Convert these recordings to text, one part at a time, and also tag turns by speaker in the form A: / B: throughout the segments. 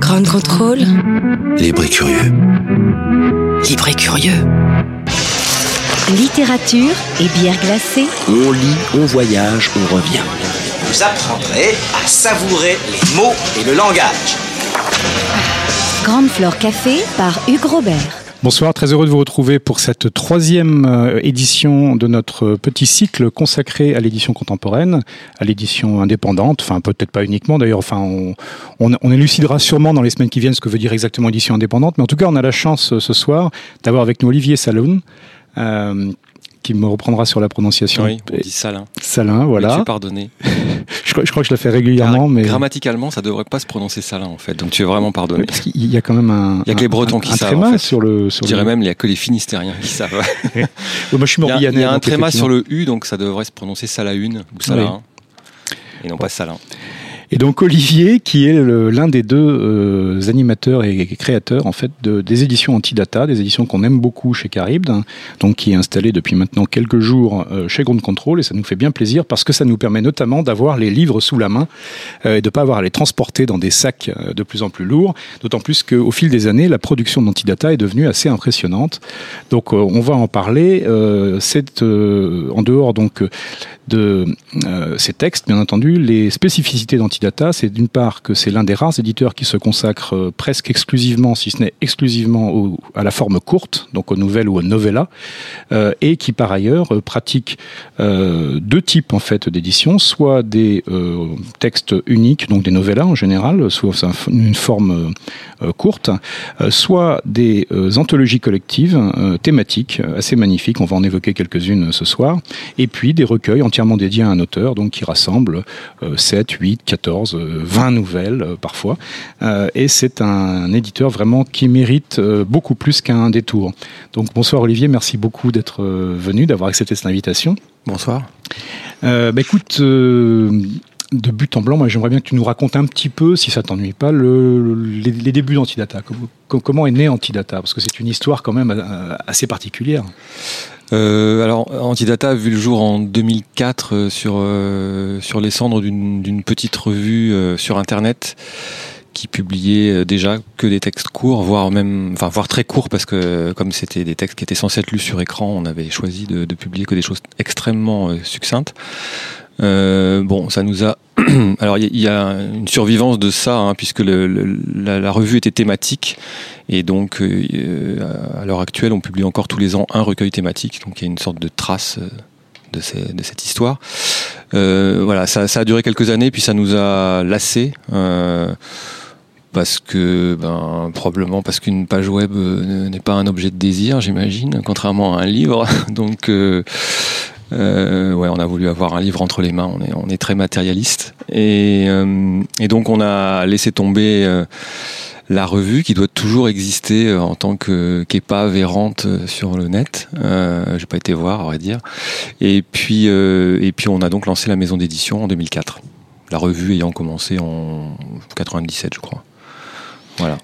A: Grand contrôle.
B: Libre et curieux.
A: Libre et curieux.
C: Littérature et bière glacée.
B: On lit, on voyage, on revient.
D: Vous apprendrez à savourer les mots et le langage.
C: Grande Flore Café par Hugues Robert.
E: Bonsoir, très heureux de vous retrouver pour cette troisième euh, édition de notre petit cycle consacré à l'édition contemporaine, à l'édition indépendante, enfin peut-être pas uniquement d'ailleurs, enfin on, on, on, élucidera sûrement dans les semaines qui viennent ce que veut dire exactement édition indépendante, mais en tout cas on a la chance euh, ce soir d'avoir avec nous Olivier Saloun, euh, qui me reprendra sur la prononciation.
F: Oui, on dit Salin.
E: Salin, voilà.
F: tu pardonné.
E: je, crois, je, crois, que je la fais régulièrement, mais
F: grammaticalement, ça devrait pas se prononcer Salin en fait. Donc tu es vraiment pardonné.
E: Parce qu'il y a quand même un.
F: Il y a que les Bretons qui
E: un
F: savent.
E: tréma
F: en fait.
E: sur le. Sur
F: je dirais
E: le...
F: même, il y a que les Finistériens qui savent.
E: ouais, moi, je suis
F: il y a, il y a un tréma sur le U, donc ça devrait se prononcer Salaune ou Salin. Et non pas Salin.
E: Et donc Olivier, qui est l'un des deux euh, animateurs et créateurs en fait de, des éditions Antidata, des éditions qu'on aime beaucoup chez Caribde, hein, donc qui est installé depuis maintenant quelques jours euh, chez Ground Control, et ça nous fait bien plaisir parce que ça nous permet notamment d'avoir les livres sous la main euh, et de pas avoir à les transporter dans des sacs de plus en plus lourds. D'autant plus qu'au fil des années, la production d'Antidata est devenue assez impressionnante. Donc on va en parler. C'est en dehors donc de euh, ces textes, bien entendu, les spécificités d'Antidata, c'est d'une part que c'est l'un des rares éditeurs qui se consacre euh, presque exclusivement, si ce n'est exclusivement à la forme courte, donc aux nouvelles ou aux novellas, euh, et qui par ailleurs pratique deux types en fait d'édition, soit des textes uniques, donc des novellas en général, soit une forme courte, soit des anthologies collectives thématiques assez magnifiques. On va en évoquer quelques-unes ce soir et puis des recueils entièrement dédiés à un auteur, donc qui rassemblent euh, 7, 8, 14, euh, 20 nouvelles euh, parfois. Euh, et c'est un éditeur vraiment qui mérite euh, beaucoup plus qu'un détour. Donc bonsoir Olivier, merci beaucoup d'être venu, d'avoir accepté cette invitation.
F: Bonsoir.
E: Euh, bah, écoute, euh, de but en blanc, moi j'aimerais bien que tu nous racontes un petit peu, si ça t'ennuie pas, le, les, les débuts d'Antidata. Com- com- Comment est né Antidata? Parce que c'est une histoire quand même assez particulière.
F: Euh, alors, Antidata a vu le jour en 2004 euh, sur, euh, sur les cendres d'une petite revue euh, sur Internet qui publiait déjà que des textes courts, voire même, enfin, voire très courts, parce que comme c'était des textes qui étaient censés être lus sur écran, on avait choisi de, publier que des choses extrêmement succinctes. Euh, bon, ça nous a. Alors, il y, a- une survivance de ça, hein, puisque la, revue était thématique, et donc euh, euh, à l'heure actuelle, on publie encore tous les ans un recueil thématique, donc il y a une sorte de trace de, cette histoire. Euh, voilà, ça, a duré quelques années, puis ça nous a lassé. Euh, parce que, ben, probablement parce qu'une page web n'est pas un objet de désir, j'imagine, contrairement à un livre. Donc, euh, euh, ouais, on a voulu avoir un livre entre les mains. On est, on est très matérialiste, et, euh, et donc on a laissé tomber euh, la revue qui doit toujours exister euh, en tant que qu'épave errante euh, sur le net. Euh, J'ai pas été voir, à vrai dire. Et puis, et puis on a donc lancé la maison d'édition en 2004. La revue ayant commencé en 97, je crois. Voilà.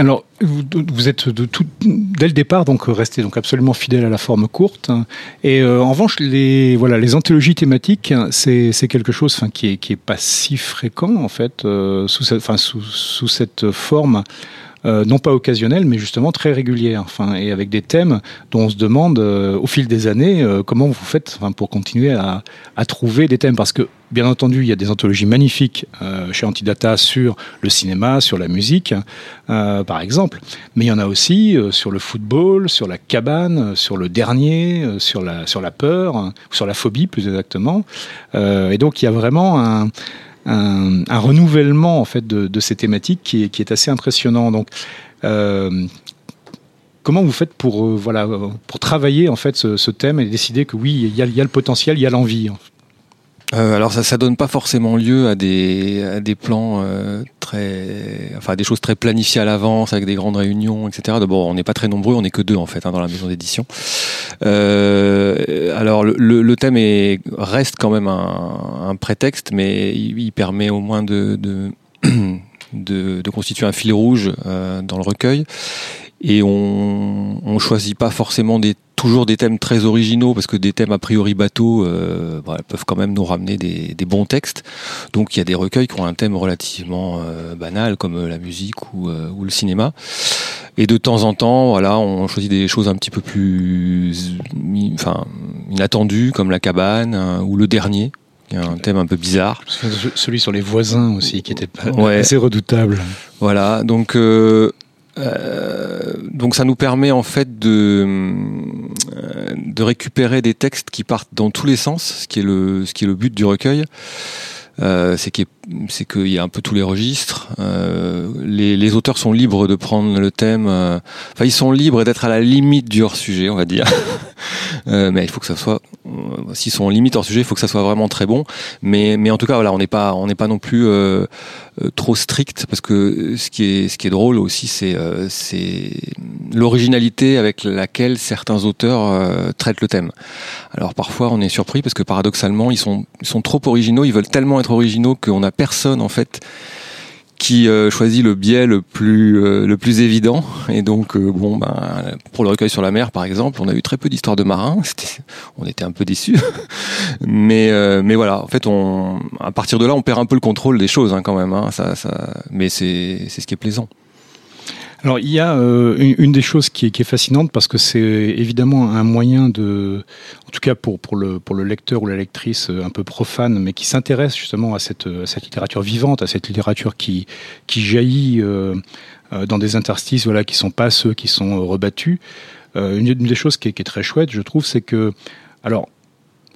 E: Alors, vous, vous êtes de tout, dès le départ donc resté donc absolument fidèle à la forme courte. Et euh, en revanche, les voilà, les anthologies thématiques, c'est quelque chose, qui est qui est pas si fréquent en fait euh, sous cette, sous, sous cette forme. Euh, non pas occasionnelle, mais justement très régulière, enfin, et avec des thèmes dont on se demande euh, au fil des années euh, comment vous faites enfin, pour continuer à, à trouver des thèmes, parce que bien entendu il y a des anthologies magnifiques euh, chez Antidata sur le cinéma, sur la musique, euh, par exemple, mais il y en a aussi euh, sur le football, sur la cabane, euh, sur le dernier, euh, sur la sur la peur, hein, sur la phobie plus exactement, et donc il y a vraiment un un, renouvellement en fait de, ces thématiques qui est, assez impressionnant. Donc, euh, comment vous faites pour euh, voilà pour travailler en fait ce, ce thème et décider que oui il y a le potentiel, il y a l'envie.
F: Euh, alors ça, ça donne pas forcément lieu à des, à des plans euh, très, enfin des choses très planifiées à l'avance avec des grandes réunions, etc. D'abord, on n'est pas très nombreux, on n'est que deux en fait hein, dans la maison d'édition. Euh, alors le, le, le thème est, reste quand même un, un prétexte, mais il, il permet au moins de, de, de, de constituer un fil rouge euh, dans le recueil. Et on, on choisit pas forcément des toujours des thèmes très originaux parce que des thèmes a priori bateaux euh, bah, peuvent quand même nous ramener des, des, bons textes. Donc il y a des recueils qui ont un thème relativement euh, banal comme la musique ou, euh, ou, le cinéma. Et de temps en temps, voilà, on choisit des choses un petit peu plus, enfin, inattendues comme la cabane hein, ou le dernier. Il y a un thème un peu bizarre.
E: Celui sur les voisins aussi, qui était ouais. assez redoutable.
F: Voilà, donc euh, euh, donc ça nous permet en fait de euh, de récupérer des textes qui partent dans tous les sens, ce qui est le ce qui est le but du recueil. Euh, c'est qu'il c'est qu'il y a un peu tous les registres. Euh, les, les, auteurs sont libres de prendre le thème. Euh, enfin, ils sont libres d'être à la limite du hors sujet, on va dire. Euh, mais il faut que ça soit. Euh, s'ils sont limite hors sujet, il faut que ça soit vraiment très bon. Mais, mais en tout cas, voilà, on n'est pas, on n'est pas non plus trop strict parce que ce qui est, ce qui est drôle aussi, c'est, c'est l'originalité avec laquelle certains auteurs traitent le thème. Alors parfois, on est surpris parce que paradoxalement, ils sont, ils sont trop originaux. Ils veulent tellement être originaux qu'on a personne en fait qui euh, choisit le biais le plus euh, le plus évident. Et donc euh, bon ben pour le recueil sur la mer par exemple on a eu très peu d'histoires de marins. On était un peu déçus. Mais mais voilà en fait on à partir de là on perd un peu le contrôle des choses hein, quand même hein, ça, ça mais c'est c'est ce qui est plaisant
E: alors il y a euh, une, des choses qui est, fascinante parce que c'est évidemment un moyen de, en tout cas pour, pour, le, pour le lecteur ou la lectrice euh, un peu profane, mais qui s'intéresse justement à cette, à cette littérature vivante, à cette littérature qui, qui jaillit euh, euh dans des interstices voilà, qui sont pas ceux qui sont rebattus. Euh, une, une, des choses qui est, qui est très chouette, je trouve, c'est que, alors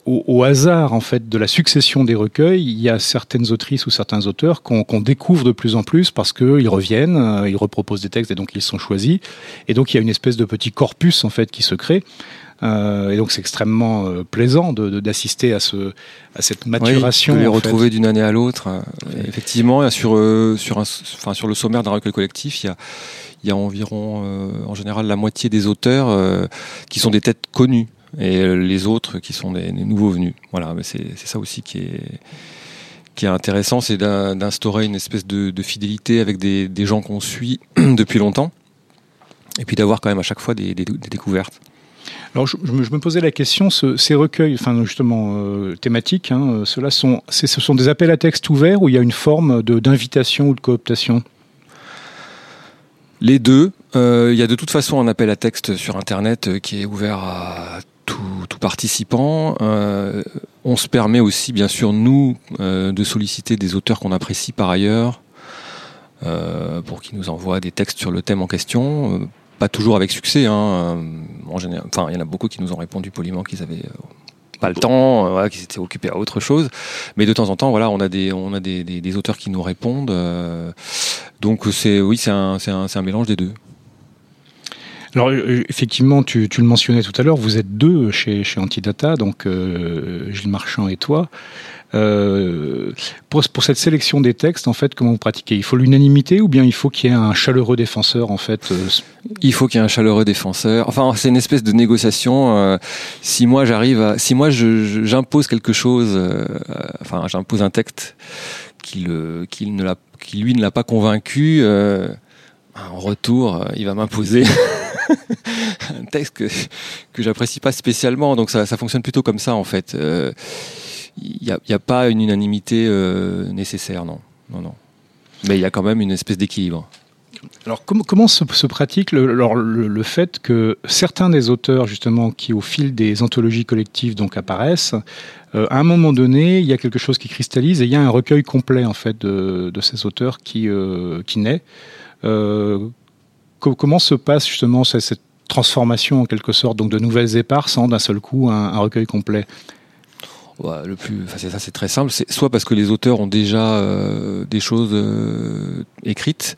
E: au, au, hasard en fait de la succession des recueils, il y a certaines autrices ou certains auteurs qu'on qu découvre de plus en plus parce qu'ils reviennent, euh, ils reproposent des textes et donc ils sont choisis. Et donc il y a une espèce de petit corpus en fait qui se crée. Euh, et donc c'est extrêmement euh, plaisant d'assister à, ce, à cette maturation.
F: Oui, les retrouver d'une année à l'autre. Effectivement, sur, euh, sur, un, enfin, sur le sommaire d'un recueil collectif, il y a, il y a environ, en général, la moitié des auteurs qui sont des têtes connues et les autres qui sont des, des nouveaux venus. Voilà, c'est ça aussi qui est qui est intéressant, c'est d'instaurer une espèce de, de, fidélité avec des, des gens qu'on suit depuis longtemps, et puis d'avoir quand même à chaque fois des, des, des découvertes.
E: Alors je, je, me posais la question, ce, ces recueils, enfin justement euh, thématiques, hein, ceux-là sont, ce sont des appels à texte ouverts ou il y a une forme d'invitation ou de cooptation?
F: Les deux. Euh, il y a de toute façon un appel à texte sur Internet euh, qui est ouvert à tout, tout participant. Euh, on se permet aussi, bien sûr, nous, euh, de solliciter des auteurs qu'on apprécie par ailleurs euh, pour qu'ils nous envoient des textes sur le thème en question. Euh, pas toujours avec succès. Hein. En général, enfin, il y en a beaucoup qui nous ont répondu poliment qu'ils avaient euh, pas le temps, voilà, qu'ils s'étaient occupés à autre chose. Mais de temps en temps, voilà, on a des, on a des, des, des auteurs qui nous répondent. donc c'est, oui, c'est un, un, un mélange des deux.
E: Alors effectivement, tu, tu, le mentionnais tout à l'heure, vous êtes deux chez, chez Antidata, donc euh, Gilles Marchand et toi. Euh, pour, pour cette sélection des textes, en fait, comment vous pratiquez? Il faut l'unanimité ou bien il faut qu'il y ait un chaleureux défenseur, en fait euh...
F: Il faut qu'il y ait un chaleureux défenseur. Enfin, c'est une espèce de négociation. Euh, si moi j'arrive à, si moi j'impose quelque chose, euh, enfin j'impose un texte qui le, qui ne qui lui ne l'a pas convaincu. Euh, en retour, il va m'imposer un texte que, que j'apprécie pas spécialement. Donc ça, ça fonctionne plutôt comme ça en fait. Il euh, n'y a, pas une unanimité euh, nécessaire, non. non, non. Mais il y a quand même une espèce d'équilibre.
E: Alors comment, se, pratique le, le, fait que certains des auteurs justement qui au fil des anthologies collectives donc apparaissent, euh, à un moment donné il y a quelque chose qui cristallise et il y a un recueil complet en fait de, de ces auteurs qui, euh, qui naît. Comment se passe justement cette transformation en quelque sorte donc de nouvelles éparses en d'un seul coup un, recueil complet?
F: Le plus, c'est ça, c'est très simple. C'est soit parce que les auteurs ont déjà euh, des choses euh, écrites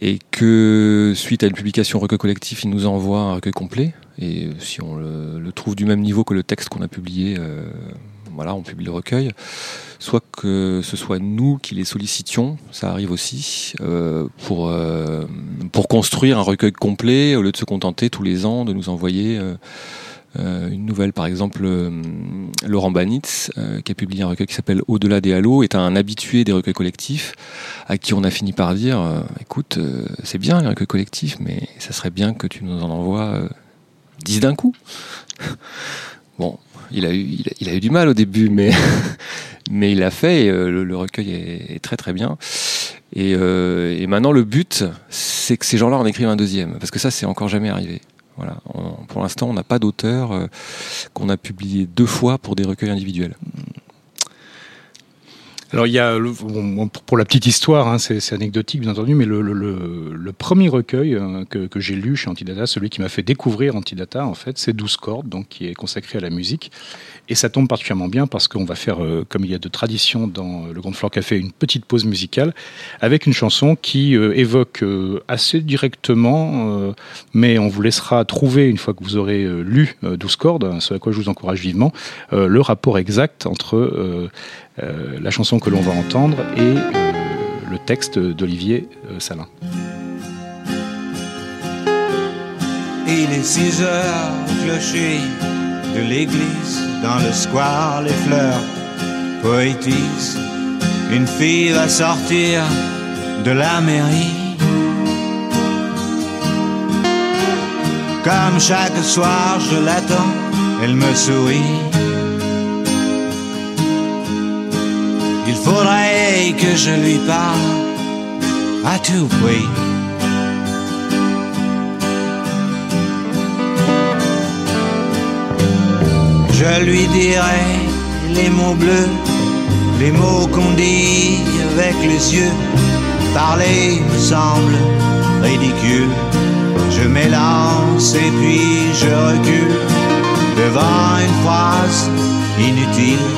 F: et que suite à une publication recueil collectif, ils nous envoient un recueil complet. Et si on le, trouve du même niveau que le texte qu'on a publié, euh, voilà, on publie le recueil. Soit que ce soit nous qui les sollicitions, ça arrive aussi, euh, pour, euh, pour construire un recueil complet, au lieu de se contenter tous les ans de nous envoyer euh, une nouvelle. Par exemple, Laurent Banitz, qui a publié un recueil qui s'appelle Au-delà des halos, est un habitué des recueils collectifs, à qui on a fini par dire, écoute, c'est bien les recueils collectifs, mais ça serait bien que tu nous en envoies 10 d'un coup. Bon, il a eu, il a, eu du mal au début, mais, mais il a fait et le, recueil est, très très bien. Et, et maintenant, le but, c'est que ces gens-là en écrivent un deuxième, parce que ça, c'est encore jamais arrivé. Voilà. pour l'instant, on n'a pas d'auteur qu'on a publié deux fois pour des recueils individuels.
E: Alors il y a, pour la petite histoire, hein, c'est anecdotique bien entendu, mais le, premier recueil euh, que, j'ai lu chez Antidata, celui qui m'a fait découvrir Antidata, en fait, c'est 12 cordes, donc qui est consacré à la musique. Et ça tombe particulièrement bien parce qu'on va faire, euh, comme il y a de tradition dans le Grand Flore Café, une petite pause musicale avec une chanson qui euh, évoque assez directement, mais on vous laissera trouver, une fois que vous aurez lu 12 cordes, ce à quoi je vous encourage vivement, le rapport exact entre euh, la chanson que l'on va entendre et euh, le texte d'Olivier euh, Salin.
G: Il est 6 heures, clocher de l'église, dans le square, les fleurs poétisent. Une fille va sortir de la mairie. Comme chaque soir, je l'attends, elle me sourit. Il faudrait que je lui parle à tout prix. Je lui dirai les mots bleus, les mots qu'on dit avec les yeux. Parler me semble ridicule. Je m'élance et puis je recule devant une phrase inutile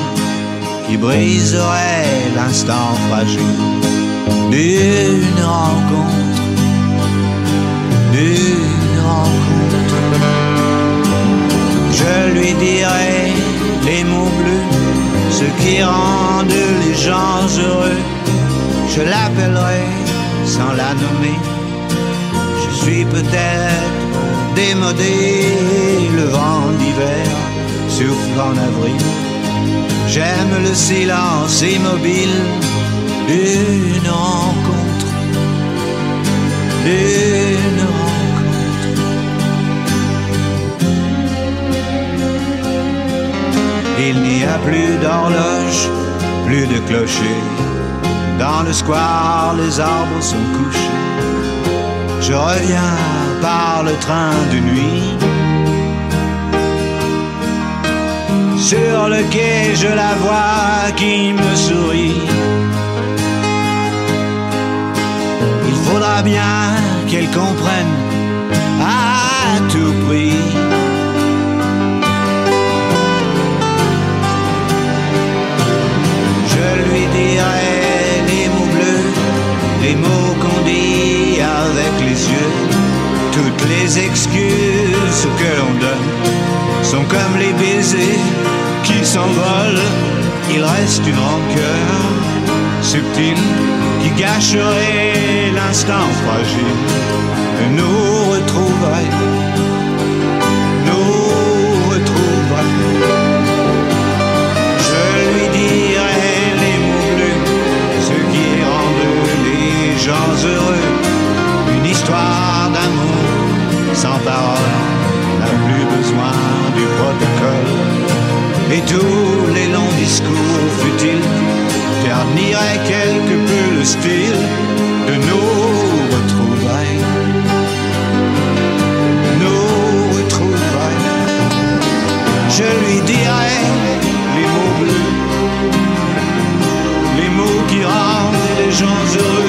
G: qui briserait l'instant fragile d'une rencontre, d'une rencontre. Je lui dirai les mots bleus, ce qui rendent les gens heureux. Je l'appellerai sans la nommer. Je suis peut-être démodé, le vent d'hiver souffle en avril J'aime le silence immobile d'une rencontre, Il n'y a plus d'horloge, plus de clocher. Dans le square, les arbres sont couchés. Je reviens par le train de nuit Sur le quai, je la vois qui me sourit. Il faudra bien qu'elle comprenne à tout prix. Toutes les excuses que l'on donne sont comme les baisers qui s'envole, il reste une rancœur subtile qui gâcherait l'instant fragile. De nous retrouverait, nous retrouverait. Je lui dirai les mots ce qui rendent les gens heureux, sans parole n'a plus besoin du protocole et tous les longs discours futiles terniraient quelque peu le style de nos retrouvailles. Nos retrouvailles. Je lui dirai les mots bleus, les mots qui rendent les gens heureux.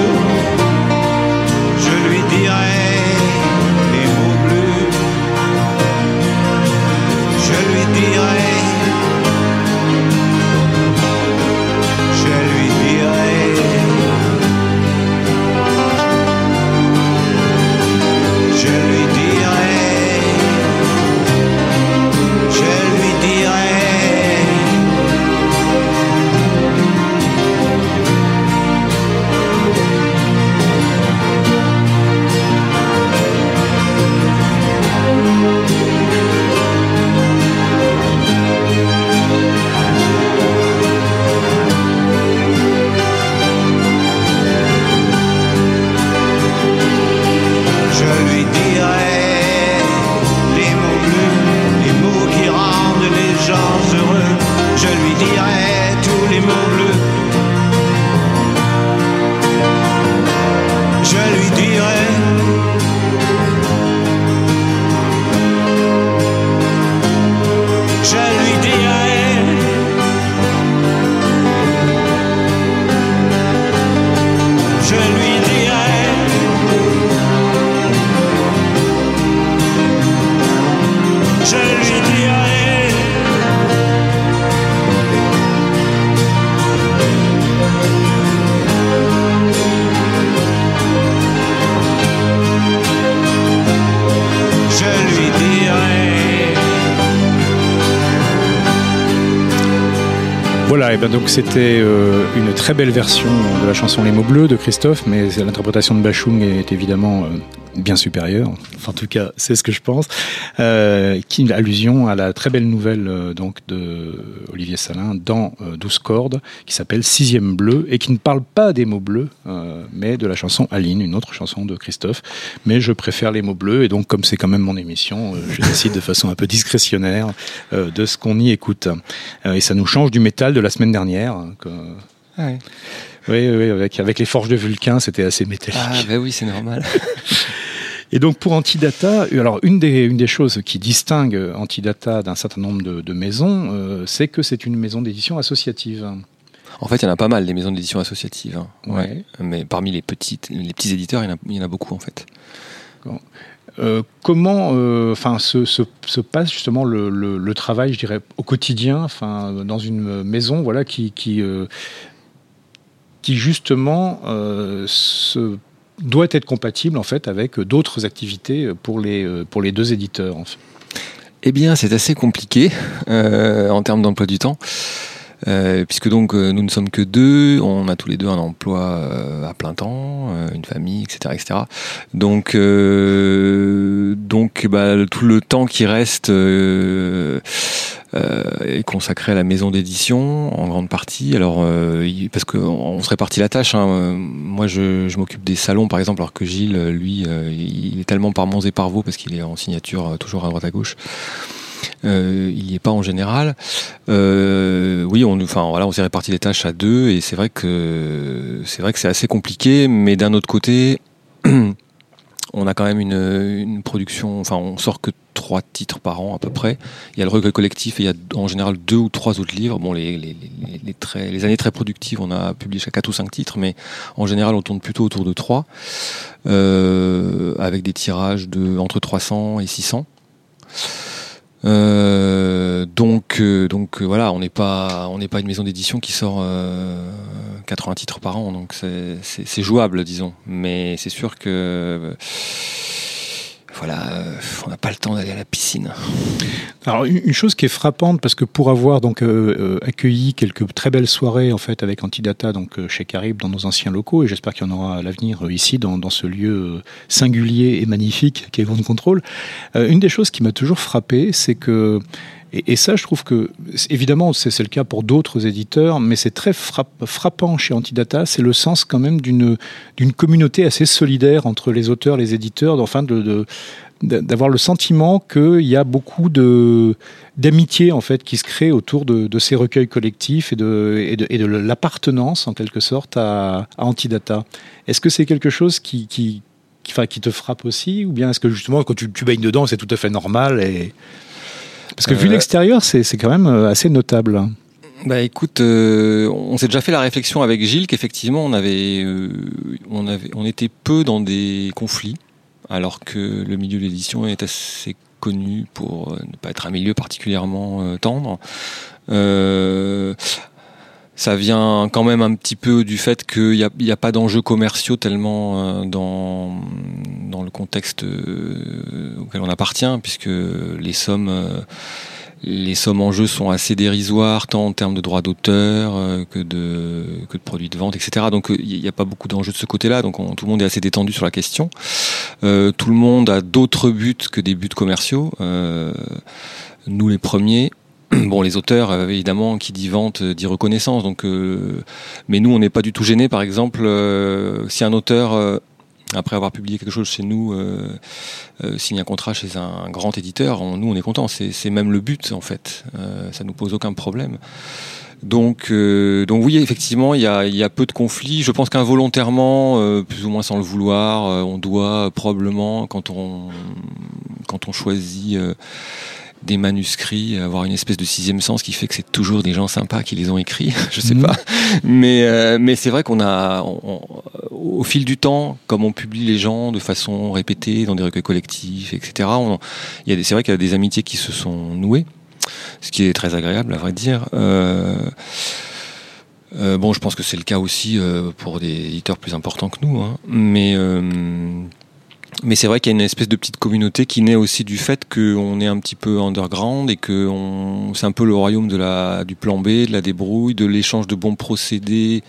E: C'était euh, une très belle version de la chanson Les mots bleus de Christophe, mais l'interprétation de Bachung est évidemment euh, bien supérieure. Enfin, en tout cas, c'est ce que je pense. Euh, qui est allusion à la très belle nouvelle euh, donc de Olivier Salin dans euh, 12 cordes, qui s'appelle Sixième bleu et qui ne parle pas des mots bleus, euh, mais de la chanson Aline, une autre chanson de Christophe. Mais je préfère les mots bleus et donc comme c'est quand même mon émission, euh, je décide de façon un peu discrétionnaire euh, de ce qu'on y écoute. Et ça nous change du métal de la semaine dernière. hein, que-
F: Ouais.
E: oui, oui, avec, avec les forges de Vulcain, c'était assez métallique.
F: Ah bah oui, c'est normal.
E: Et donc pour Antidata, alors une des, une des choses qui distingue Antidata d'un certain nombre de, de maisons, euh, c'est que c'est une maison d'édition associative.
F: En fait, il y en a pas mal des maisons d'édition associatives. hein.
E: Ouais.
F: Mais parmi les petites, les petits éditeurs, il y en a, il y en a beaucoup en fait.
E: Euh, comment euh, se, se, se passe justement le, le, le travail, je dirais, au quotidien, enfin, dans une maison voilà, qui, qui, euh, qui justement euh, se, doit être compatible en fait, avec d'autres activités pour les, euh, pour les deux éditeurs en fait.
F: Eh bien, c'est assez compliqué euh, en termes d'emploi du temps. Euh, puisque donc nous ne sommes que deux, on a tous les deux un emploi à plein temps, une famille, etc., etc. Donc, donc bah, tout le temps qui reste est consacré à la maison d'édition en grande partie. Alors, euh, parce qu'on on se répartit la tâche. hein. Euh, Moi, je, je m'occupe des salons, par exemple, alors que Gilles, euh, lui, euh, il est tellement par Mons et par Vaux parce qu'il est en signature euh, toujours à droite à gauche. Euh, il n'y est pas en général. Euh, oui, on, enfin voilà, on s'est réparti les tâches à deux et c'est vrai que c'est vrai que c'est assez compliqué, mais d'un autre côté, on a quand même une, production. Enfin, on sort que trois titres par an à peu près. Il y a le recueil collectif et il y a en général deux ou trois autres livres. Bon, les, années très productives, on a publié chaque quatre ou cinq titres, mais en général, on tourne plutôt autour de trois, euh, avec des tirages de entre 300 et 600. Euh, donc, euh, donc euh, voilà, on n'est pas, on n'est pas une maison d'édition qui sort euh, 80 titres par an, donc c'est- jouable, disons. Mais c'est sûr que euh, voilà, euh, on n'a pas le temps d'aller à la piscine.
E: Alors une chose qui est frappante parce que pour avoir donc euh, euh, accueilli quelques très belles soirées en fait avec Antidata donc chez Carib dans nos anciens locaux et j'espère qu'il y en aura à l'avenir ici dans, dans ce lieu singulier et magnifique qui est Grand Contrôle. Une des choses qui m'a toujours frappé c'est que et, ça, je trouve que, évidemment, c'est le cas pour d'autres éditeurs, mais c'est très frapp- frappant chez Antidata, c'est le sens quand même d'une communauté assez solidaire entre les auteurs, les éditeurs, enfin d'avoir le sentiment qu'il y a beaucoup de d'amitié en fait qui se crée autour de, ces recueils collectifs et de, l'appartenance en quelque sorte à, à Antidata. Est-ce que c'est quelque chose qui, qui, qui te frappe aussi? Ou bien est-ce que justement quand tu, tu baignes dedans c'est tout à fait normal et parce que vu
F: Euh,
E: l'extérieur c'est quand même euh, assez notable.
F: Bah écoute, euh, on s'est déjà fait la réflexion avec Gilles qu'effectivement on avait, euh, on avait, on était peu dans des conflits, alors que le milieu de l'édition est assez connu pour ne pas être un milieu particulièrement euh, tendre. Ça vient quand même un petit peu du fait qu'il n'y a, pas d'enjeux commerciaux tellement euh, dans, dans le contexte euh, auquel on appartient, puisque les sommes, euh, les sommes en jeu sont assez dérisoires, tant en termes de droits d'auteur que, de, que de produits de vente, etc. Donc il n'y a pas beaucoup d'enjeux de ce côté-là, donc on- tout le monde est assez détendu sur la question. Tout le monde a d'autres buts que des buts commerciaux. Nous les premiers. Bon, les auteurs, euh, évidemment, qui dit vente, euh, dit reconnaissance. Donc, euh, mais nous, on n'est pas du tout gênés. Par exemple, si un auteur, après avoir publié quelque chose chez nous, signe un contrat chez un, grand éditeur, nous, on est contents. C'est même le but, en fait. Ça nous pose aucun problème. Donc, donc oui, effectivement, il y a, peu de conflits. Je pense qu'involontairement, plus ou moins sans le vouloir, on doit probablement, quand on, quand on choisit des manuscrits, avoir une espèce de sixième sens qui fait que c'est toujours des gens sympas qui les ont écrits. Je sais
E: Mhm.
F: pas, mais euh, mais c'est vrai qu'on a, on- on- au fil du temps, comme on publie les gens de façon répétée dans des recueils collectifs, etc. On, il y a des, c'est vrai qu'il y a des amitiés qui se sont nouées, ce qui est très agréable à vrai dire. Euh, euh, bon, je pense que c'est le cas aussi pour des éditeurs plus importants que nous, hein. mais mais c'est vrai qu'il y a une espèce de petite communauté qui naît aussi du fait qu'on est un petit peu underground et que c'est un peu le royaume de la, du plan B, de la débrouille, de l'échange de bons procédés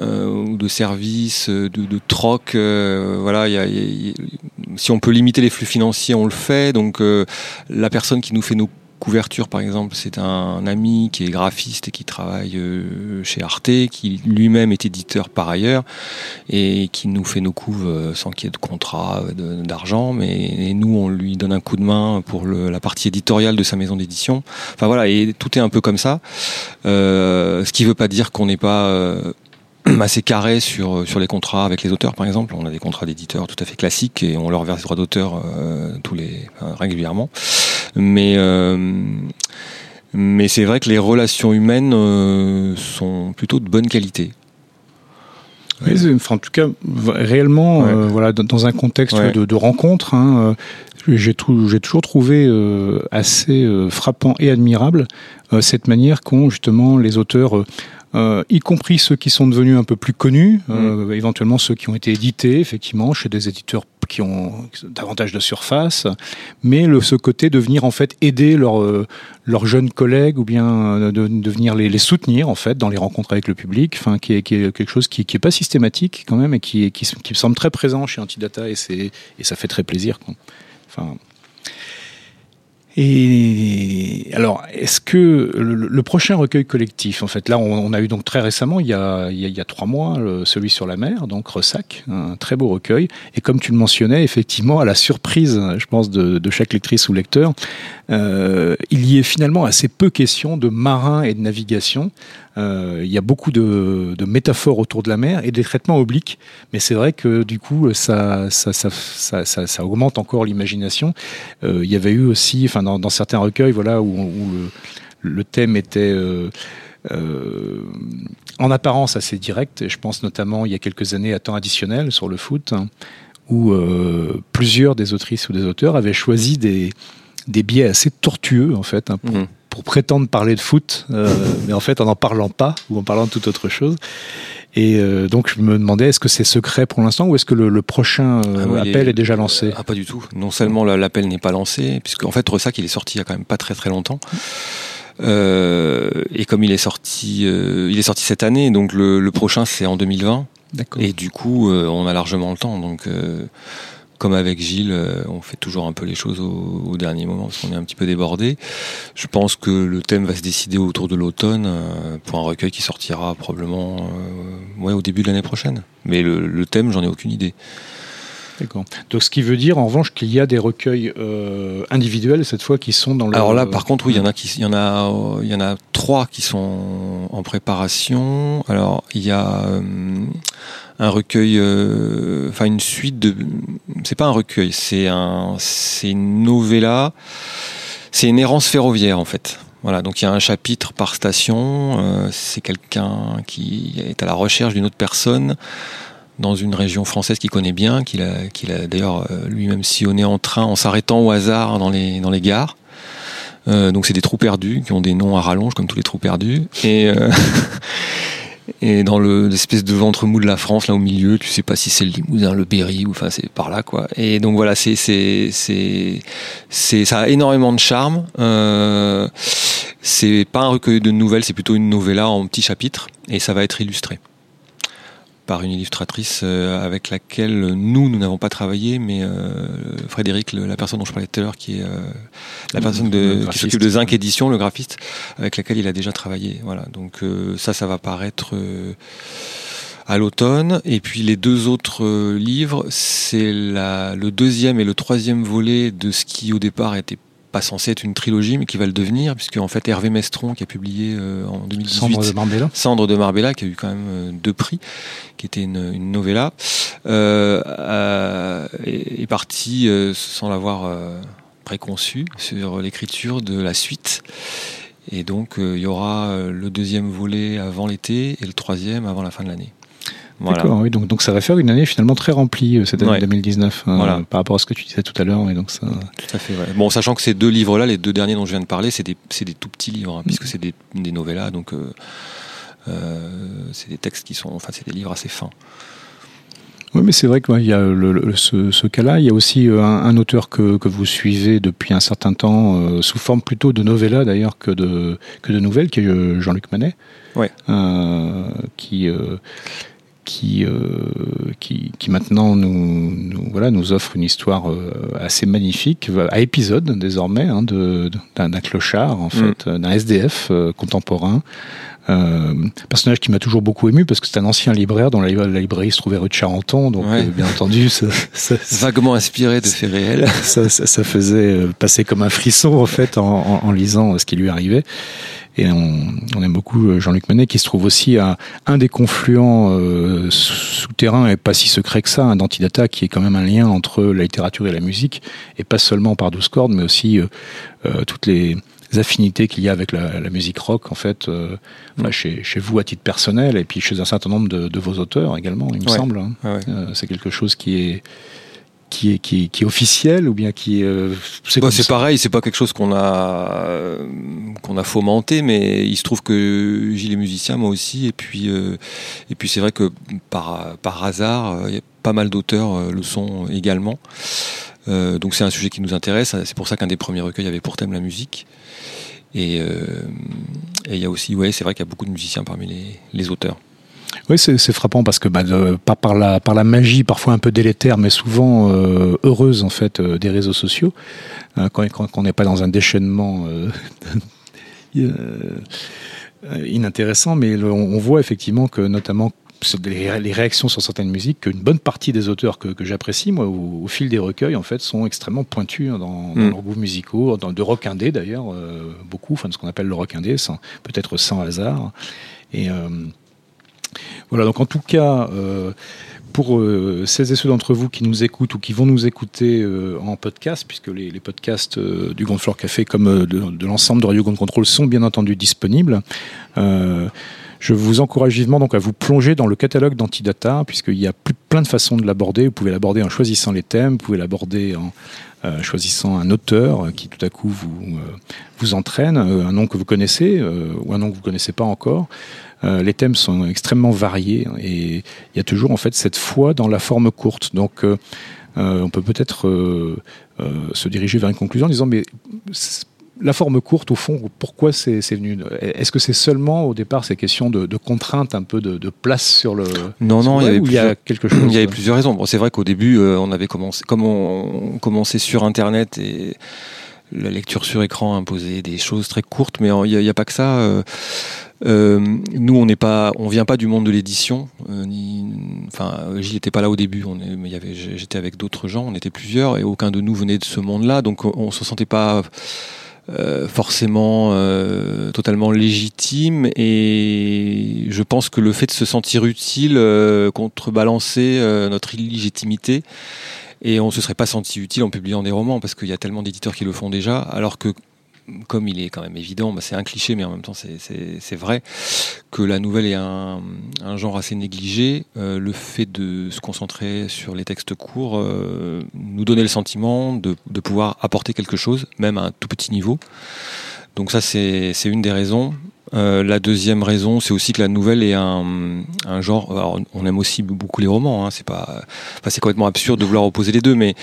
F: euh, ou de services, de, de troc. euh, voilà, si on peut limiter les flux financiers, on le fait. Donc euh, la personne qui nous fait nos couvertures, par exemple, c'est un ami qui est graphiste et qui travaille euh, chez Arte, qui lui-même est éditeur par ailleurs et qui nous fait nos couves euh, sans qu'il y ait de contrat euh, d'argent, mais nous on lui donne un coup de main pour la partie éditoriale de sa maison d'édition. Enfin voilà, et tout est un peu comme ça. Ce qui veut pas dire qu'on n'est pas assez carré sur les contrats avec les auteurs, par exemple. On a des contrats d'éditeurs tout à fait classiques et on leur verse des droits d'auteur tous les régulièrement. Mais euh, mais c'est vrai que les relations humaines euh, sont plutôt de bonne qualité.
E: Oui, enfin, en tout cas, réellement,
F: Ouais.
E: euh, voilà, dans, un contexte
F: Ouais.
E: de, de rencontre, hein, euh, j'ai toujours trouvé assez frappant et admirable cette manière qu'ont justement les auteurs, euh, y compris ceux qui sont devenus un peu plus connus, euh, éventuellement ceux qui ont été édités, effectivement, chez des éditeurs qui ont davantage de surface, mais le, ce côté de venir en fait aider leurs euh, jeunes collègues ou bien de, de venir les, les soutenir en fait dans les rencontres avec le public, enfin qui est, qui est quelque chose qui, qui est pas systématique quand même et qui, qui, semble très présent chez Antidata et et ça fait très plaisir. Quoi. Enfin. Et alors, est-ce que le, prochain recueil collectif, en fait, là, on, a eu donc très récemment, il y a, il y a, trois mois, celui sur la mer, donc Ressac, un très beau recueil. Et comme tu le mentionnais, effectivement, à la surprise, je pense, de, de chaque lectrice ou lecteur, euh, il y est finalement assez peu question de marins et de navigation. Euh, il y a beaucoup de, métaphores autour de la mer et des traitements obliques, mais c'est vrai que du coup, ça, ça, ça, ça, augmente encore l'imagination. Euh, il y avait eu aussi, enfin, dans, certains recueils, voilà, où, le, thème était euh, en apparence assez direct. Et je pense notamment il y a quelques années à temps additionnel sur le foot, hein, où plusieurs des autrices ou des auteurs avaient choisi des, des biais assez tortueux en fait hein,
F: Mhm.
E: Pour prétendre parler de foot, euh, mais en fait en n'en parlant pas ou en parlant de toute autre chose. Et euh, donc je me demandais est-ce que c'est secret pour l'instant ou est-ce que le, le prochain euh,
F: Ah oui,
E: appel
F: est-
E: est déjà lancé?
F: Ah pas du tout. Non seulement la- l'appel n'est pas lancé, puisque en fait Ressac il est sorti il y a quand même pas très très longtemps. Et comme il est sorti, il est sorti cette année, donc le, le prochain c'est en 2020.
E: D'accord.
F: Et du coup, on a largement le temps. Donc, comme avec Gilles, euh, on fait toujours un peu les choses au, au dernier moment parce qu'on est un petit peu débordé. Je pense que le thème va se décider autour de l'automne euh, pour un recueil qui sortira probablement euh, ouais, au début de l'année prochaine. Mais le, le thème, j'en ai aucune idée.
E: D'accord. Donc ce qui veut dire en revanche qu'il y a des recueils euh, individuels cette fois qui sont dans le.
F: Alors là, par contre, oui, il y en a qui, il y en a, il y en a trois qui sont en préparation. Alors, il y a un recueil, euh, enfin une suite de, c'est pas un recueil, c'est un, c'est une novella, c'est une errance ferroviaire en fait. Voilà, donc il y a un chapitre par station. euh, c'est quelqu'un qui est à la recherche d'une autre personne dans une région française qu'il connaît bien, qu'il a, d'ailleurs euh, lui-même sillonné en train en s'arrêtant au hasard dans les, gares. Donc c'est des trous perdus qui ont des noms à rallonge comme tous les trous perdus. Et, et dans le- l'espèce de ventre mou de la France, là au milieu, tu sais pas si c'est le Limousin, le Berry, ou enfin c'est par là quoi. Et donc voilà, c'est c'est c'est ça a énormément de charme. Euh, c'est pas un recueil de nouvelles, c'est plutôt une novella en petits chapitres et ça va être illustré par une illustratrice euh, avec laquelle nous, nous n'avons pas travaillé, mais euh, Frédéric, la personne dont je parlais tout à l'heure, qui est euh, la personne de, qui s'occupe de Zinc Édition, le graphiste, avec laquelle il a déjà travaillé. Voilà, donc euh, ça, ça va paraître euh, à l'automne. Et puis les deux autres euh, livres, c'est la- le deuxième et le troisième volet de ce qui au départ était pas censé être une trilogie, mais qui va le devenir, puisque en fait Hervé Mestron, qui a publié euh, en 2018
E: Cendre de Marbella.
F: Cendre de Marbella, qui a eu quand même euh, deux prix, qui était une, une novella, euh, est, est parti sans l'avoir préconçu sur l'écriture de la suite. Et donc il y aura le deuxième volet avant l'été et le troisième avant la fin de l'année. Voilà.
E: D'accord, oui, donc, donc ça va faire une année finalement très remplie euh, cette année
F: Ouais.
E: 2019 euh,
F: Voilà.
E: par rapport à ce que tu disais tout à l'heure. Et donc ça,
F: Tout à fait. ouais. Bon, sachant que ces deux livres-là, les deux derniers dont je viens de parler, c'est des, des tout petits livres, hein, puisque c'est des, des novellas, donc euh, euh, c'est des textes qui sont, enfin, c'est des livres assez fins.
E: Oui, mais c'est vrai qu'il y a le, le- ce, ce cas-là. Il y a aussi un, un auteur que, que vous suivez depuis un certain temps, euh, sous forme plutôt de novella d'ailleurs que de, que de nouvelles, qui est Jean-Luc Manet.
F: Ouais.
E: Euh, qui, euh, qui, euh, qui, qui maintenant nous, nous, voilà, nous offre une histoire euh, assez magnifique, à épisode désormais, hein, de- d'un clochard, en fait, euh, d'un SDF euh, contemporain. Euh, personnage qui m'a toujours beaucoup ému parce que c'est un ancien libraire dont la, la librairie se trouvait rue de Charenton, donc
F: Ouais.
E: euh, bien entendu ça,
F: Vaguement inspiré de faits réels.
E: ça, ça- faisait euh, passer comme un frisson en fait en, en- en lisant euh, ce qui lui arrivait. Et on, on aime beaucoup euh, Jean-Luc Manet qui se trouve aussi à un des confluents euh, souterrains et pas si secret que ça, un d'Antidata qui est quand même un lien entre la littérature et la musique et pas seulement par douze cordes mais aussi euh, euh, toutes les affinités qu'il y a avec la, la musique rock en fait euh, voilà, chez, chez vous à titre personnel et puis chez un certain nombre de, de vos auteurs également il me
F: Ouais.
E: semble hein.
F: Ouais, ouais.
E: C'est quelque chose qui est qui est, qui est, qui est officiel ou bien qui est euh, c'est
F: Bah, pareil, c'est pas quelque chose qu'on a euh, qu'on a fomenté, mais il se trouve que Gilles est musicien, moi aussi, et puis euh, et puis c'est vrai que par par hasard, euh, il y a pas mal d'auteurs euh, le sont également. Donc c'est un sujet qui nous intéresse. C'est pour ça qu'un des premiers recueils avait pour thème la musique. Et et il y a aussi, ouais, c'est vrai qu'il y a beaucoup de musiciens parmi les, les auteurs.
E: Oui, c'est frappant parce que bah, de- par, par, la, par la magie, parfois un peu délétère, mais souvent euh, heureuse en fait euh, des réseaux sociaux, hein, quand quand- quand on n'est pas dans un déchaînement euh, inintéressant, mais le- on, on voit effectivement que notamment les, réactions sur certaines musiques, qu'une bonne partie des auteurs que, que j'apprécie, moi, au, au fil des recueils, en fait, sont extrêmement pointus hein, dans, dans
F: Mm.
E: leurs goûts musicaux, dans, de rock indé d'ailleurs, euh, beaucoup, enfin de ce qu'on appelle le rock indé, peut-être sans hasard. Et euh, voilà, donc en tout cas, euh, pour euh, celles et ceux d'entre vous qui nous écoutent ou qui vont nous écouter euh, en podcast, puisque les, podcasts du Grand Floor Café comme de, l'ensemble de Radio Grand Control sont bien entendu disponibles, je vous encourage vivement donc à vous plonger dans le catalogue d'Antidata, puisqu'il y a plein de façons de l'aborder. Vous pouvez l'aborder en choisissant les thèmes, vous pouvez l'aborder en euh, choisissant un auteur qui tout à coup vous, euh, vous entraîne, euh, un nom que vous connaissez ou un nom que vous connaissez pas encore. Les thèmes sont extrêmement variés et il y a toujours en fait cette foi dans la forme courte. Donc on peut peut-être se diriger vers une conclusion en disant mais la forme courte, au fond, pourquoi c'est venu? Est-ce que c'est seulement au départ ces questions de, de contraintes, un peu de, de place sur le
F: Non, non, il y avait
E: y a
F: plusieurs-
E: quelque chose.
F: Il y avait plusieurs raisons. Bon, c'est vrai qu'au début, euh, on avait commencé, comme on, on commençait sur Internet et la lecture sur écran imposait des choses très courtes, mais il n'y a, pas que ça. euh, euh, nous, on n'est pas, on vient pas du monde de l'édition. euh, enfin, Gilles n'était pas là au début. On est, mais il y avait, j'étais avec d'autres gens. On était plusieurs et aucun de nous venait de ce monde-là, donc on, on se sentait pas. Euh, forcément euh, totalement légitime et je pense que le fait de se sentir utile euh, contrebalançait euh, notre illégitimité et on se serait pas senti utile en publiant des romans parce qu'il y a tellement d'éditeurs qui le font déjà alors que comme il est quand même évident, bah, c'est un cliché, mais en même temps c'est- vrai, que la nouvelle est un, genre assez négligé. Euh, le fait de se concentrer sur les textes courts euh, nous donnait le sentiment de, de pouvoir apporter quelque chose, même à un tout petit niveau. Donc ça, c'est une des raisons. Euh, la deuxième raison, c'est aussi que la nouvelle est un, un genre. Alors, on aime aussi beaucoup les romans. Hein, c'est pas, enfin, c'est complètement absurde de vouloir opposer les deux, mais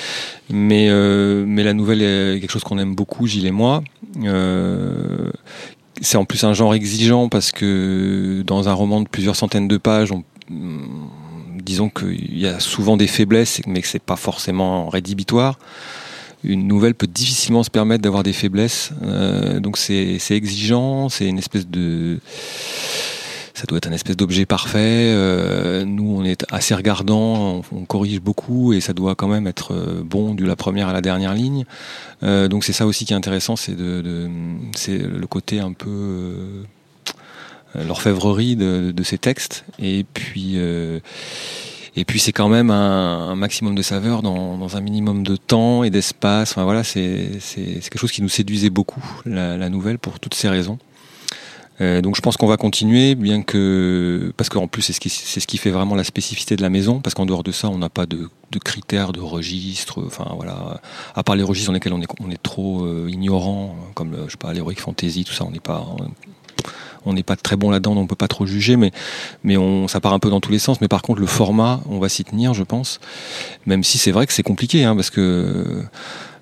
F: mais euh, mais la nouvelle est quelque chose qu'on aime beaucoup, Gilles et moi. Euh, c'est en plus un genre exigeant parce que dans un roman de plusieurs centaines de pages, on, disons qu'il y a souvent des faiblesses, mais que c'est pas forcément rédhibitoire une nouvelle peut difficilement se permettre d'avoir des faiblesses. Euh, donc c'est exigeant, c'est une espèce de ça doit être un espèce d'objet parfait. Euh, nous, on est assez regardant, on, corrige beaucoup et ça doit quand même être euh, bon de la première à la dernière ligne. Donc c'est ça aussi qui est intéressant, c'est le côté un peu euh, l'orfèvrerie de, de ces textes. Et puis et puis c'est quand même un, maximum de saveur dans, un minimum de temps et d'espace. Enfin voilà, c'est quelque chose qui nous séduisait beaucoup, la, nouvelle, pour toutes ces raisons. Euh, donc je pense qu'on va continuer, bien que parce qu'en plus c'est ce qui c'est ce qui fait vraiment la spécificité de la maison, parce qu'en dehors de ça on n'a pas de, de, critères de registre. Enfin voilà, à part les registres dans lesquels on est on est trop euh, ignorant, comme le, je sais pas l'heroic fantasy, tout ça, on n'est pas on n'est pas très bon là-dedans, donc on peut pas trop juger, mais, ça part un peu dans tous les sens. Mais par contre, le format, on va s'y tenir, je pense. Même si c'est vrai que c'est compliqué, hein, parce que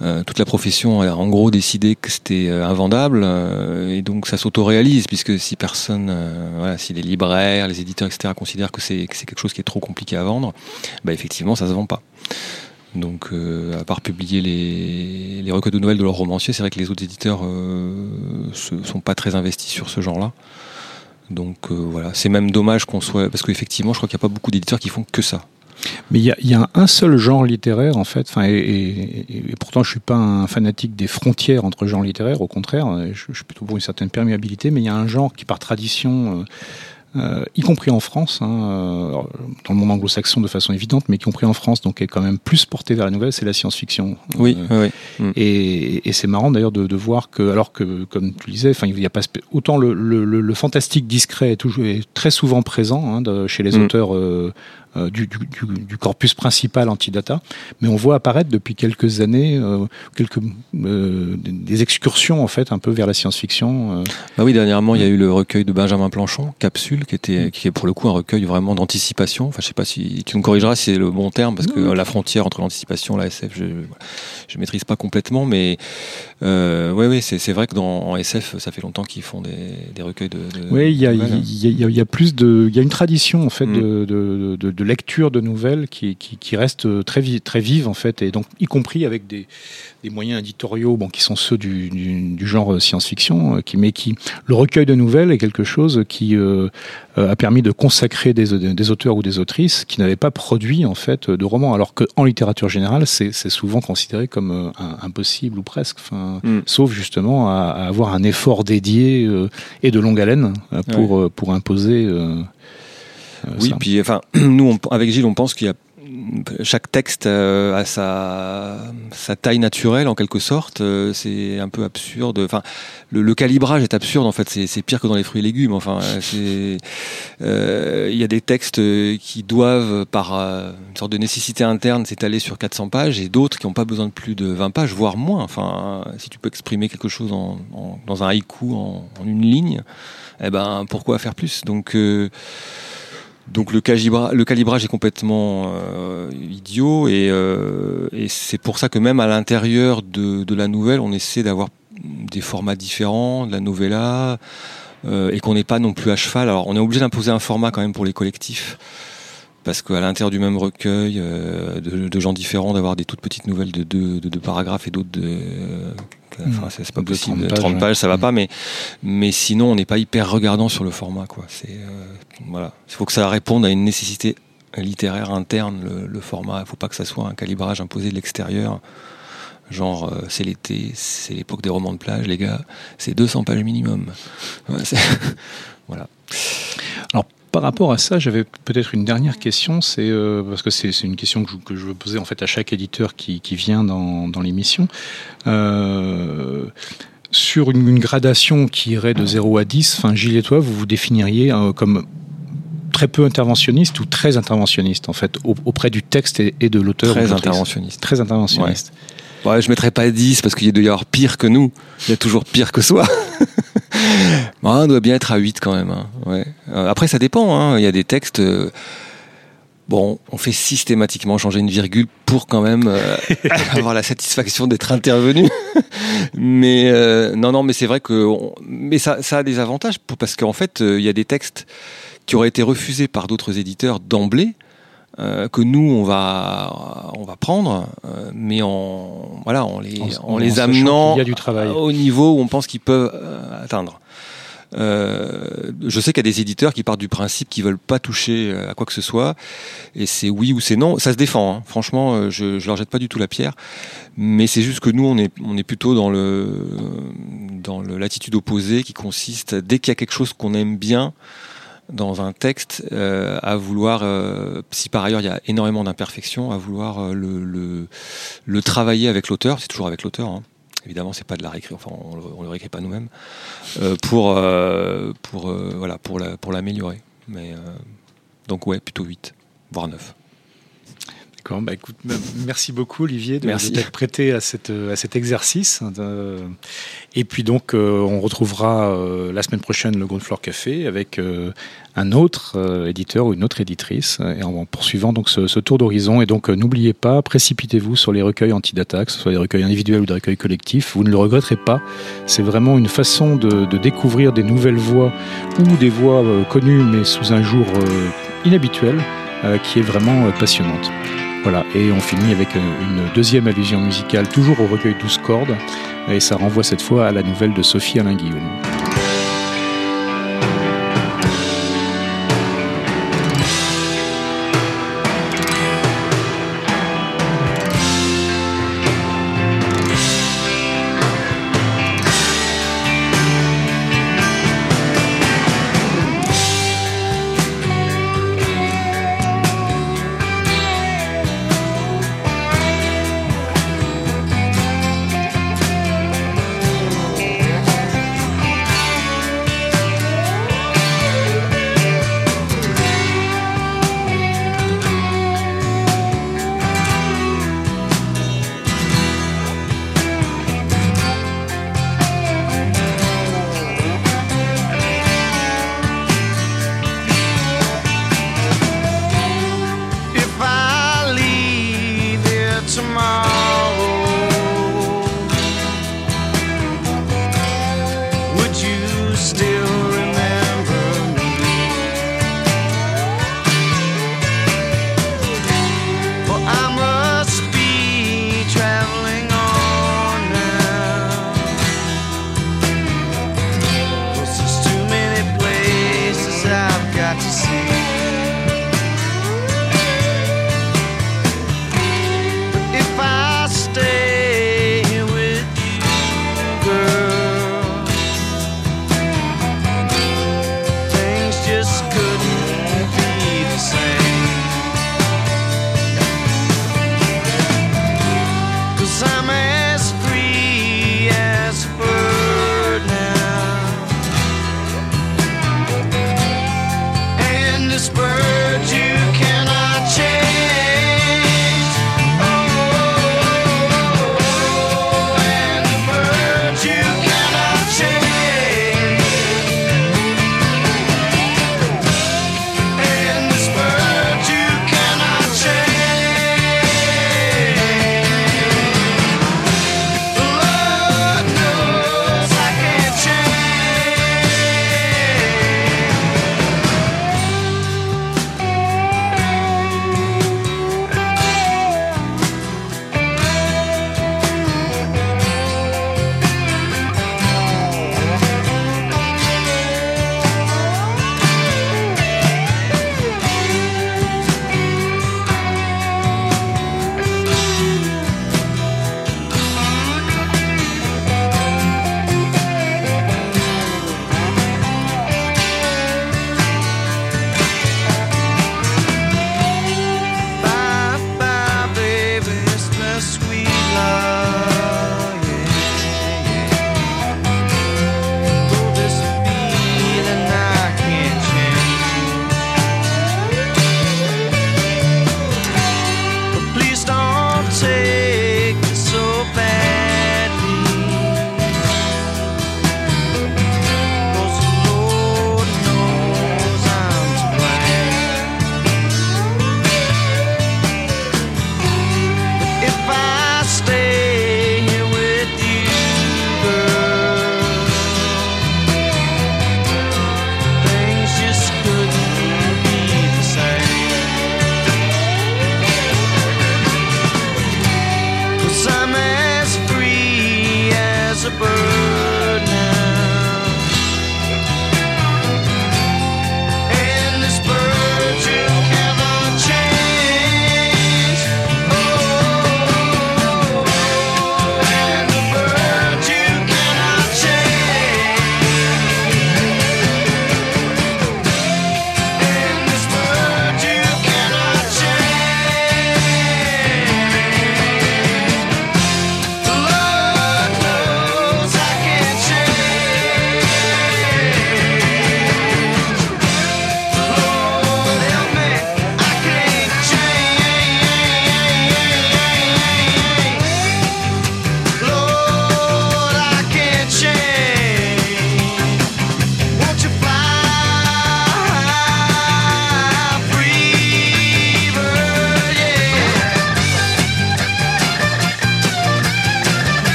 F: euh, toute la profession a en gros décidé que c'était euh, invendable, euh, et donc ça s'autoréalise, puisque si personne, si les libraires, les éditeurs, etc., considèrent que c'est quelque chose qui est trop compliqué à vendre, bah effectivement, ça se vend pas. Donc, à part publier les, recueils de nouvelles de leurs romanciers, c'est vrai que les autres éditeurs ne sont pas très investis sur ce genre-là. Donc voilà, c'est même dommage qu'on soit, parce qu'effectivement, je crois qu'il n'y a pas beaucoup d'éditeurs qui font que ça.
E: Mais il y, a, un seul genre littéraire, en fait, et, pourtant je suis pas un fanatique des frontières entre genres littéraires, au contraire, je suis plutôt pour une certaine perméabilité, mais il y a un genre qui, par tradition, euh, y compris en France, hein, euh, dans le monde anglo-saxon de façon évidente, mais y compris en France, donc est quand même plus porté vers la nouvelle, c'est la science-fiction.
F: Oui,
E: euh,
F: oui. Mm.
E: Et, et c'est marrant d'ailleurs de, de, voir que, alors que, comme tu disais, enfin, il y a pas autant le, le, le, fantastique discret est, toujours, est très souvent présent hein, de, chez les mm. auteurs euh, euh, du, du, du, corpus principal anti-data, mais on voit apparaître depuis quelques années euh, quelques euh, des excursions en fait un peu vers la science-fiction.
F: Bah oui, dernièrement il y a eu le recueil de Benjamin Planchon, Capsule, qui était qui est pour le coup un recueil vraiment d'anticipation. Enfin, je sais pas si tu me corrigeras si c'est le bon terme parce que la frontière entre l'anticipation et la SF, je je maîtrise pas complètement, mais euh, oui, oui, c'est vrai que dans en SF, ça fait longtemps qu'ils font des, des, recueils de. de
E: oui, il y a, y, a, y a, plus de, il y a une tradition en fait mm. de, de, de, de, lecture de nouvelles qui, qui, qui reste très, très vive en fait, et donc y compris avec des, des moyens éditoriaux, bon, qui sont ceux du, du, du genre science-fiction, qui mais qui le recueil de nouvelles est quelque chose qui euh, a permis de consacrer des, des auteurs ou des autrices qui n'avaient pas produit en fait de romans, alors qu'en littérature générale, c'est souvent considéré comme euh, impossible ou presque. Enfin, mm. Sauf justement à, à, avoir un effort dédié euh, et de longue haleine pour, ouais. pour imposer. Euh,
F: oui, ça. puis enfin, nous, on, avec Gilles, on pense qu'il y a chaque texte euh, a sa, taille naturelle en quelque sorte. Euh, c'est un peu absurde. Enfin, le, calibrage est absurde en fait. C'est pire que dans les fruits et légumes. Enfin, il euh, y a des textes qui doivent par une sorte de nécessité interne s'étaler sur 400 pages et d'autres qui n'ont pas besoin de plus de 20 pages, voire moins. Enfin, si tu peux exprimer quelque chose dans un haïku en, en, une ligne, eh ben pourquoi faire plus? Donc donc le, calibra, le calibrage est complètement euh, idiot et, euh, et c'est pour ça que même à l'intérieur de, de, la nouvelle, on essaie d'avoir des formats différents, de la novella, euh, et qu'on n'est pas non plus à cheval. Alors on est obligé d'imposer un format quand même pour les collectifs, parce qu'à l'intérieur du même recueil, euh, de, de, gens différents, d'avoir des toutes petites nouvelles de deux, de paragraphes et d'autres de Enfin, c'est pas possible. 30 pages, 30 pages ça va pas, mais, mais sinon, on n'est pas hyper regardant sur le format, quoi. C'est, euh, voilà. Il faut que ça réponde à une nécessité littéraire interne, le, le format. Il faut pas que ça soit un calibrage imposé de l'extérieur. Genre, euh, c'est l'été, c'est l'époque des romans de plage, les gars. C'est 200 pages minimum. Ouais, voilà.
E: Alors, par rapport à ça, j'avais peut-être une dernière question, c'est euh, parce que c'est une question que je, que je, veux poser en fait à chaque éditeur qui, qui vient dans, dans l'émission. Euh, sur une, une, gradation qui irait de 0 à 10, enfin Gilles et toi, vous vous définiriez euh, comme très peu interventionniste ou très interventionniste en fait auprès du texte et, et de l'auteur
F: Très interventionniste.
E: Très interventionniste.
F: Ouais. Ouais, je mettrais pas 10 parce qu'il doit y avoir pire que nous. Il y a toujours pire que soi. bon, on doit bien être à 8 quand même. Hein. Ouais. Euh, après, ça dépend. Hein. Il y a des textes. Euh, bon, on fait systématiquement changer une virgule pour quand même euh, avoir la satisfaction d'être intervenu. mais euh, non, non, mais c'est vrai que, on, mais ça, ça a des avantages pour, parce qu'en fait, il y a des textes qui auraient été refusés par d'autres éditeurs d'emblée euh, que nous on va on va prendre, euh, mais en voilà en les en, en les amenant
E: il y a du travail.
F: au niveau où on pense qu'ils peuvent euh, atteindre. Euh, je sais qu'il y a des éditeurs qui partent du principe qu'ils veulent pas toucher à quoi que ce soit, et c'est oui ou c'est non. Ça se défend. Hein. Franchement, je, je leur jette pas du tout la pierre, mais c'est juste que nous, on est on est plutôt dans le dans l'attitude opposée qui consiste dès qu'il y a quelque chose qu'on aime bien, dans un texte euh, à vouloir, euh, si par ailleurs il y a énormément d'imperfections, à vouloir euh, le, le, le, travailler avec l'auteur, c'est toujours avec l'auteur, hein. évidemment c'est pas de la réécrire, enfin on, on le réécrit pas nous-mêmes, pour, pour, voilà, pour, la, pour l'améliorer. Donc ouais, plutôt 8, voire 9.
G: D'accord, bah écoute, merci beaucoup Olivier de
E: Merci.
G: prêté à, cette, à cet exercice. Euh, Et puis donc, euh, on retrouvera euh, la semaine prochaine le Ground Floor Café avec euh, un autre éditeur ou une autre éditrice, et en poursuivant donc ce, ce tour d'horizon. Et donc, n'oubliez pas, précipitez-vous sur les recueils anti-data, que ce soit des recueils individuels ou des recueils collectifs. Vous ne le regretterez pas. C'est vraiment une façon de, de découvrir des nouvelles voix ou des voix euh, connues mais sous un jour inhabituel, qui est vraiment passionnante. Et on finit avec euh, une deuxième allusion musicale, toujours au recueil 12 cordes, et ça renvoie cette fois à la nouvelle de Sophie Alain Guillaume.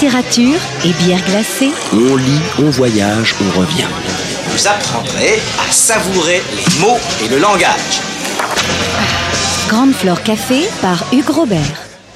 C: Littérature et bière glacée.
B: On lit, on voyage, on revient.
D: Vous apprendrez à savourer les mots et le langage.
C: Grande Flore Café par Hugues Robert.